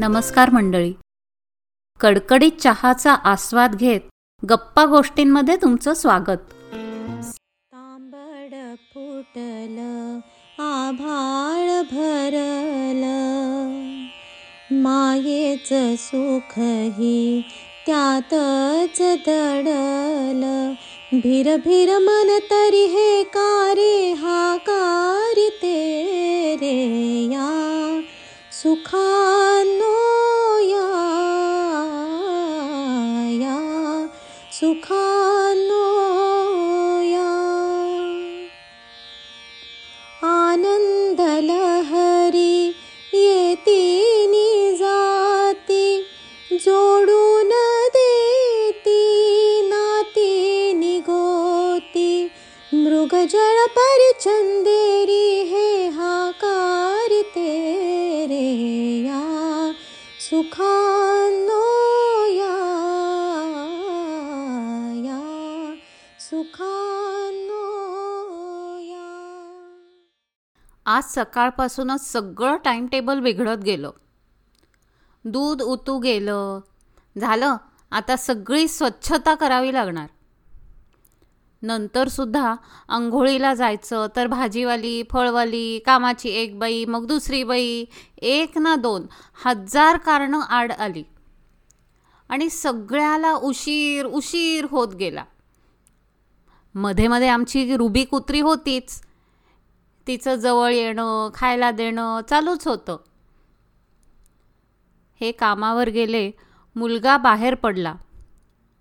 नमस्कार मंडळी. कडकडीत चहाचा आस्वाद घेत गप्पा गोष्टींमध्ये तुमचं स्वागत. तांबड फुटल आभाळ भरल. मायेच सुखही त्यातच दडल. भिर भिर मन तरी हे कारे हा कारिते रे या सुखानो सुखानोया आनन्दलहरी येति निडु न देति नाति निगोति निृगजलपरिछन्दे आज सकाळपासूनच सगळं टाईमटेबल बिघडत गेलं. दूध उतू गेलं. झालं आता सगळी स्वच्छता करावी लागणार. नंतरसुद्धा आंघोळीला जायचं तर भाजीवाली फळवाली कामाची एक बाई मग दुसरी बाई एक ना दोन हजार कारणं आड आली. आणि सगळ्याला उशीर उशीर होत गेला. मध्ये मध्ये आमची रुबी कुत्री होतीच. तिचं जवळ येणं खायला देणं चालूच होतं. हे कामावर गेले मुलगा बाहेर पडला.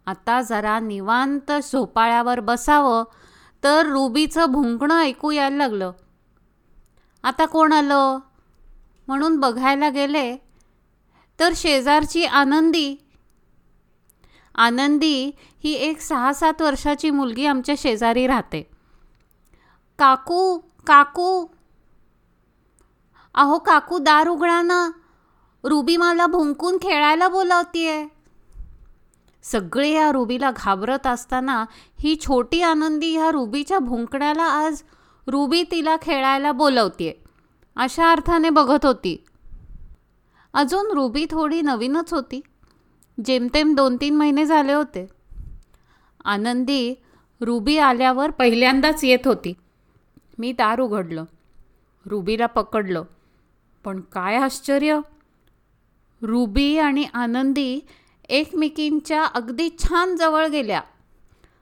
आता जरा निवांत झोपाळ्यावर बसावं तर रुबीचं भुंकणं ऐकू यायला लागलं. आता कोण आलं? म्हणून बघायला गेले. तर शेजारची आनंदी. आनंदी ही एक सहा सात वर्षाची मुलगी आमच्या शेजारी राहते. काकू काकू. अहो काकू दार उघडा ना. रुबी मला भुंकून खेळायला बोलावतीये. सगळे या रुबीला घाबरत असताना ही छोटी आनंदी ह्या रुबीच्या भुंकण्याला आज रुबी तिला खेळायला बोलवतीये. अशा अर्थाने बघत होती. अजून रुबी थोडी नवीनच होती. जेमतेम दोन तीन महिने झाले होते. आनंदी रुबी आल्यावर पहिल्यांदाच येत होती. मी दार उघडलं. रुबीला पकडलं. पण काय आश्चर्य! रुबी आणि आनंदी एकमेकींच्या अगदी छान जवळ गेल्या.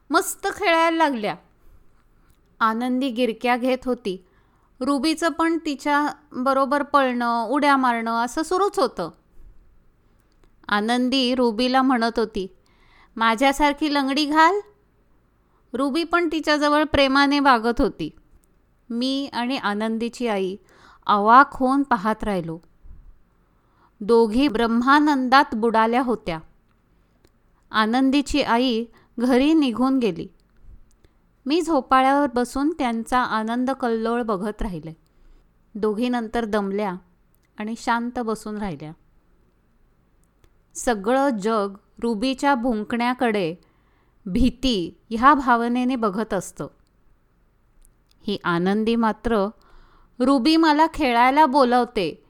मस्त खेळायला लागल्या. आनंदी गिरक्या घेत होती. रुबीचं पण तिच्या बरोबर पळणं उड्या मारणं असं सुरूच होतं. आनंदी रुबीला म्हणत होती माझ्यासारखी लंगडी घाल. रुबी पण तिच्याजवळ प्रेमाने वागत होती. मी आणि आनंदीची आई अवाक होऊन पाहत राहिलो. दोघी ब्रह्मानंदात बुडाल्या होत्या. आनंदीची आई घरी निघून गेली. मी झोपाळ्यावर बसून त्यांचा आनंद कल्लोळ बघत राहिले. दोघी नंतर दमल्या आणि शांत बसून राहिल्या. सगळं जग रुबीच्या भुंकण्याकडे भीती ह्या भावनेने बघत असतं. ही आनंदी मात्र रुबी मला खेळायला बोलवते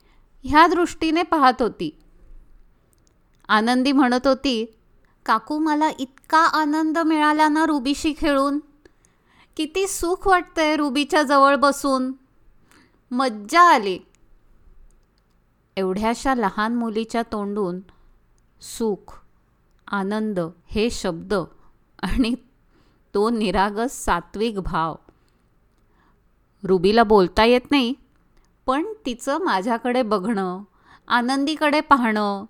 ह्या दृष्टीने पाहत होती. आनंदी म्हणत होती काकू मला इतका आनंद मिळाला ना रुबीशी खेळून. किती सुख वाटतंय रुबीच्या जवळ बसून. मज्जा आली. एवढ्याशा लहान मुलीच्या तोंडून सुख आनंद हे शब्द आणि तो निरागस सात्विक भाव रुबीला बोलता येत नाही. पण तिचं माझ्याकडे बघणं आनंदीकडे पाहणं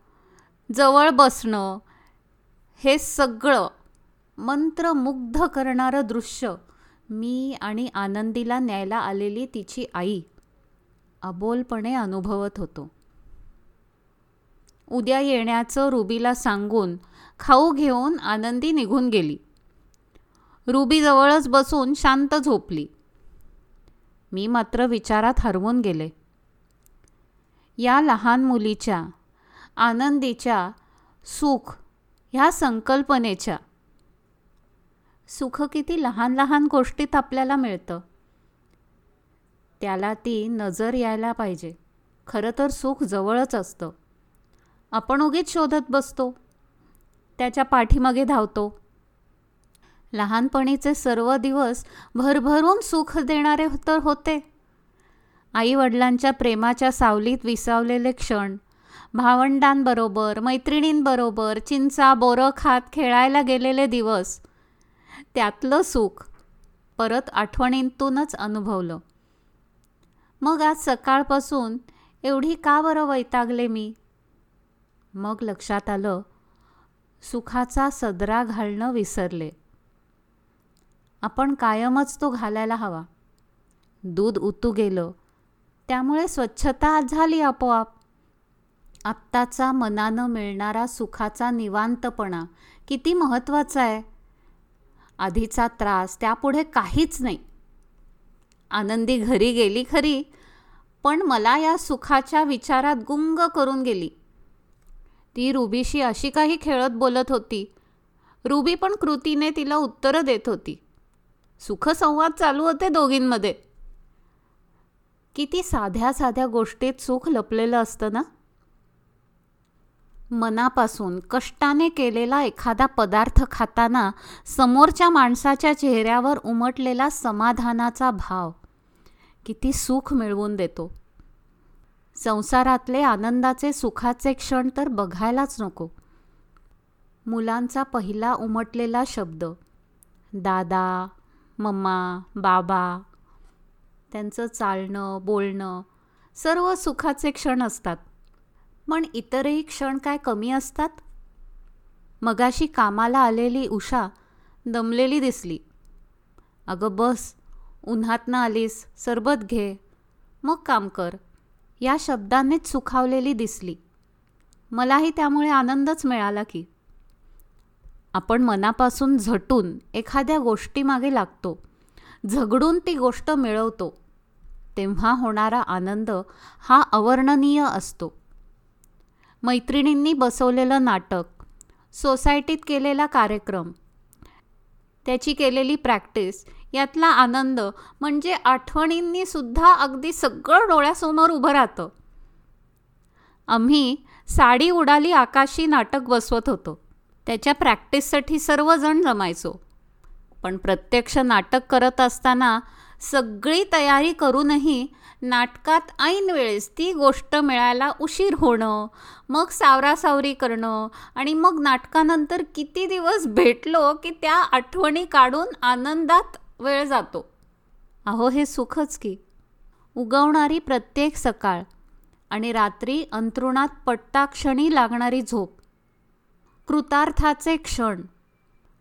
जवळ बसणं हे सगळं मंत्रमुग्ध करणारं दृश्य मी आणि आनंदीला न्यायला आलेली तिची आई अबोलपणे अनुभवत होतो. उद्या येण्याचं रुबीला सांगून खाऊ घेऊन आनंदी निघून गेली. रुबी जवळच बसून शांत झोपली. मी मात्र विचारात हरवून गेले. या लहान मुलीच्या आनंदीच्या सुख ह्या संकल्पनेच्या. सुख किती लहान लहान गोष्टीत आपल्याला मिळतं. त्याला ती नजर यायला पाहिजे. खरं तर सुख जवळच असतं. आपण उगीच शोधत बसतो. त्याच्या पाठीमागे धावतो. लहानपणीचे सर्व दिवस भरभरून सुख देणारे तर होते. आईवडिलांच्या प्रेमाच्या सावलीत विसावलेले क्षण भावंडांबरोबर मैत्रिणींबरोबर चिंचा बोरं खात खेळायला गेलेले दिवस त्यातलं सुख परत आठवणींतूनच अनुभवलं. मग आज सकाळपासून एवढी का बरं वैतागले मी? मग लक्षात आलं सुखाचा सदरा घालणं विसरले. आपण कायमच तो घालायला हवा. दूध उतू गेलं. त्यामुळे स्वच्छता झाली आपोआप. आत्ताचा मनानं मिळणारा सुखाचा निवांतपणा किती महत्त्वाचा आहे? आधीचा त्रास त्यापुढे काहीच नाही. आनंदी घरी गेली खरी पण मला या सुखाच्या विचारात गुंग करून गेली. ती रुबीशी अशी काही खेळत बोलत होती. रुबी पण कृतीने तिला उत्तरं देत होती. सुखसंवाद चालू होते दोघींमध्ये. किती साध्या साध्या गोष्टीत सुख लपलेलं असतं ना? मनापासून कष्टाने केलेला एखादा पदार्थ खाताना समोरच्या माणसाच्या चेहऱ्यावर उमटलेला समाधानाचा भाव किती सुख मिळवून देतो. संसारातले आनंदाचे सुखाचे क्षण तर बघायलाच नको. मुलांचा पहिला उमटलेला शब्द दादा मम्मा बाबा त्यांचं चालणं बोलणं सर्व सुखाचे क्षण असतात. पण इतरही क्षण काय कमी असतात? मगाशी कामाला आलेली उषा दमलेली दिसली. अगं बस उन्हातनं आलीस सरबत घे मग काम कर या शब्दानेच सुखावलेली दिसली. मलाही त्यामुळे आनंदच मिळाला की. आपण मनापासून झटून एखाद्या गोष्टीमागे लागतो. झगडून ती गोष्ट मिळवतो. तेव्हा होणारा आनंद हा अवर्णनीय असतो. मैत्रिणींनी बसवलेलं नाटक सोसायटीत केलेला कार्यक्रम त्याची केलेली प्रॅक्टिस यातला आनंद म्हणजे आठवणींनी सुद्धा अगदी सगळं डोळ्यासमोर उभं राहतं. आम्ही साडी उडाली आकाशी नाटक बसवत होतो. त्याच्या प्रॅक्टिससाठी सर्वजण जमायचो. पण प्रत्यक्ष नाटक करत असताना सगळी तयारी करूनही नाटकात ऐन वेळेस ती गोष्ट मिळायला उशीर होणं मग सावरासावरी करणं आणि मग नाटकानंतर किती दिवस भेटलो की त्या आठवणी काढून आनंदात वेळ जातो. अहो हे सुखच की. उगवणारी प्रत्येक सकाळ आणि रात्री अंतरुणात पट्टाक्षणी लागणारी झोप. कृतार्थाचे क्षण.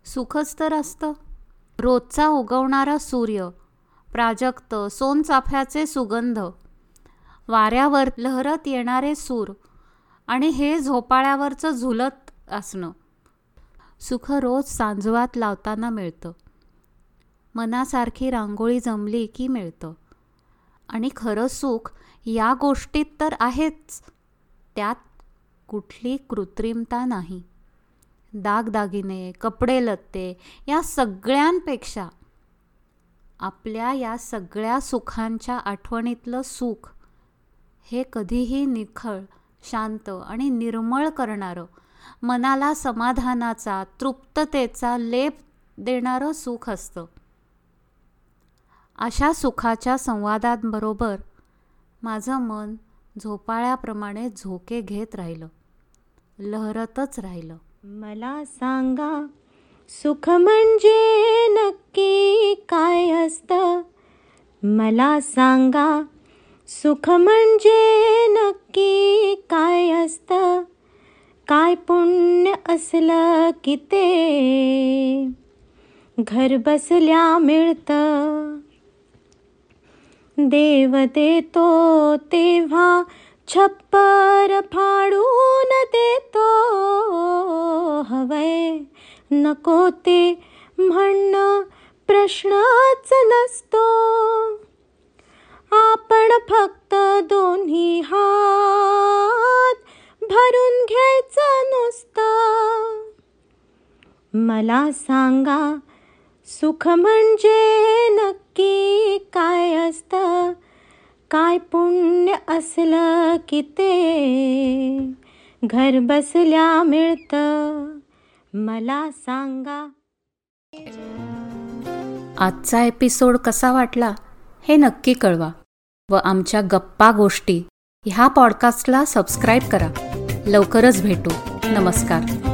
सुखच तर असतं रोजचा उगवणारा सूर्य. प्राजक्त सोनचाफ्याचे सुगंध. वाऱ्यावर लहरत येणारे सूर. आणि हे झोपाळ्यावरचं झुलत असणं. सुख रोज सांजवात लावताना मिळतं. मनासारखी रांगोळी जमली की मिळतं. आणि खरं सुख या गोष्टीत तर आहेच. त्यात कुठली कृत्रिमता नाही. दागदागिने कपडे लत्ते या सगळ्यांपेक्षा आपल्या या सगळ्या सुखांच्या आठवणीतलं सुख हे कधीही निखळ शांत आणि निर्मळ करणारं मनाला समाधानाचा तृप्ततेचा लेप देणारं सुख असतं. अशा सुखाच्या संवादांबरोबर माझं मन झोपाळ्याप्रमाणे झोके घेत राहिलं. लहरतच राहिलं. मला सांगा सुख म्हणजे नक्की काय असतं? मला सांगा सुख म्हणजे नक्की काय असतं? काय पुण्य असलं की ते? घर बसल्या मिळतं. देव देतो तेव्हा छप्पर फाडून देतो हवय. नको ते म्हणणं प्रश्नच नसतो. आपण फक्त दोन्ही हात भरून घ्यायचं नुसतं. मला सांगा सुख म्हणजे नक्की काय असतं? काय पुण्य असलं की ते? घर बसल्या मिळतं. मला सांगा. आजचा एपिसोड कसा वाटला हे नक्की कळवा व आमच्या गप्पा गोष्टी ह्या पॉडकास्टला सबस्क्राईब करा. लवकरच भेटू. नमस्कार.